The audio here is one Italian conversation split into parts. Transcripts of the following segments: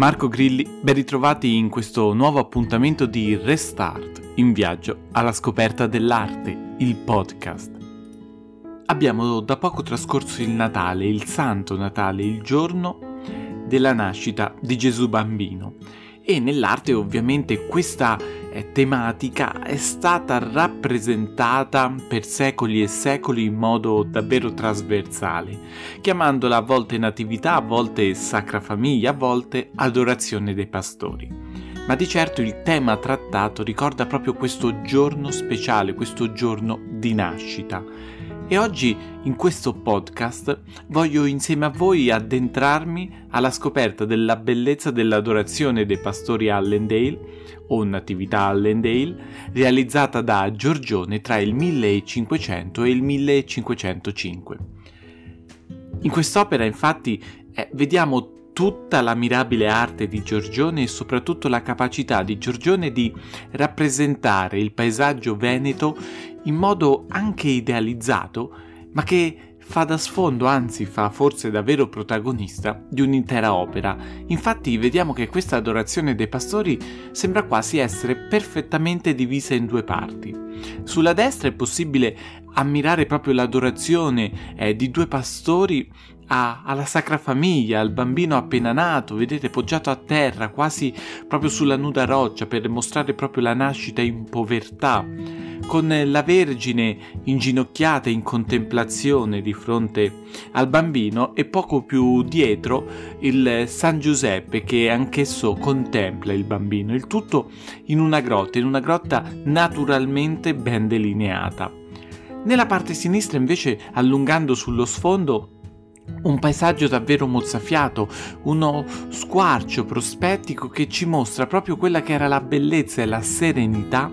Marco Grilli, ben ritrovati in questo nuovo appuntamento di Restart, in viaggio alla scoperta dell'arte, il podcast. Abbiamo da poco trascorso il Natale, il Santo Natale, il giorno della nascita di Gesù bambino e nell'arte ovviamente questa eh, tematica è stata rappresentata per secoli e secoli in modo davvero trasversale, chiamandola a volte natività, a volte sacra famiglia, a volte adorazione dei pastori. Ma di certo il tema trattato ricorda proprio questo giorno speciale, questo giorno di nascita e oggi in questo podcast voglio insieme a voi addentrarmi alla scoperta della bellezza dell'adorazione dei pastori Allendale o Natività Allendale realizzata da Giorgione tra il 1500 e il 1505. In quest'opera infatti eh, vediamo tutta la mirabile arte di Giorgione e soprattutto la capacità di Giorgione di rappresentare il paesaggio veneto in modo anche idealizzato, ma che fa da sfondo, anzi fa forse davvero protagonista di un'intera opera. Infatti vediamo che questa adorazione dei pastori sembra quasi essere perfettamente divisa in due parti. Sulla destra è possibile ammirare proprio l'adorazione eh, di due pastori a, alla Sacra Famiglia, al bambino appena nato, vedete, poggiato a terra, quasi proprio sulla nuda roccia, per mostrare proprio la nascita in povertà, con la Vergine inginocchiata in contemplazione di fronte al bambino e poco più dietro il San Giuseppe che anch'esso contempla il bambino, il tutto in una grotta, in una grotta naturalmente ben delineata. Nella parte sinistra invece, allungando sullo sfondo, un paesaggio davvero mozzafiato, uno squarcio prospettico che ci mostra proprio quella che era la bellezza e la serenità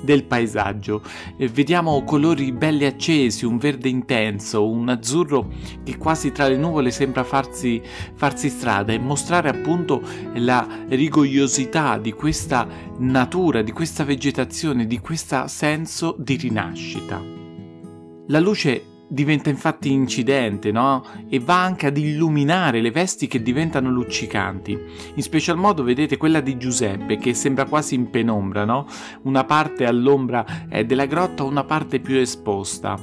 del paesaggio. E vediamo colori belli accesi, un verde intenso, un azzurro che quasi tra le nuvole sembra farsi, farsi strada e mostrare appunto la rigogliosità di questa natura, di questa vegetazione, di questo senso di rinascita. La luce diventa infatti incidente, no? E va anche ad illuminare le vesti che diventano luccicanti. In special modo vedete quella di Giuseppe che sembra quasi in penombra, no? Una parte all'ombra eh, della grotta, una parte più esposta.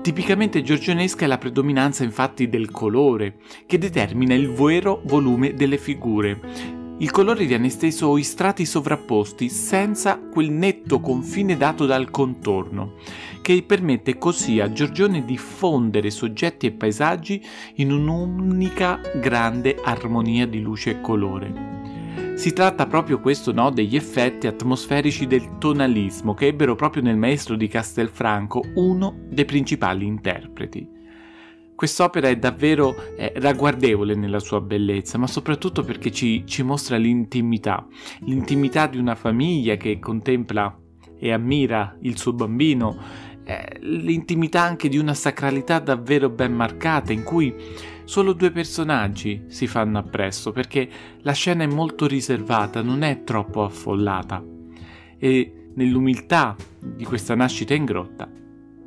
Tipicamente giorgionesca è la predominanza infatti del colore, che determina il vero volume delle figure. Il colore viene esteso in strati sovrapposti senza quel netto confine dato dal contorno che permette così a Giorgione di fondere soggetti e paesaggi in un'unica grande armonia di luce e colore. Si tratta proprio questo no, degli effetti atmosferici del tonalismo che ebbero proprio nel maestro di Castelfranco uno dei principali interpreti. Quest'opera è davvero eh, ragguardevole nella sua bellezza, ma soprattutto perché ci, ci mostra l'intimità, l'intimità di una famiglia che contempla e ammira il suo bambino eh, l'intimità anche di una sacralità davvero ben marcata in cui solo due personaggi si fanno appresso perché la scena è molto riservata, non è troppo affollata. E nell'umiltà di questa nascita in grotta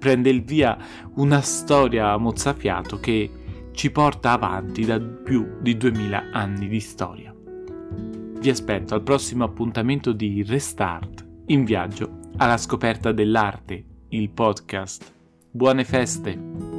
prende il via una storia mozzafiato che ci porta avanti da più di 2000 anni di storia. Vi aspetto al prossimo appuntamento di Restart in viaggio alla scoperta dell'arte il podcast. Buone feste!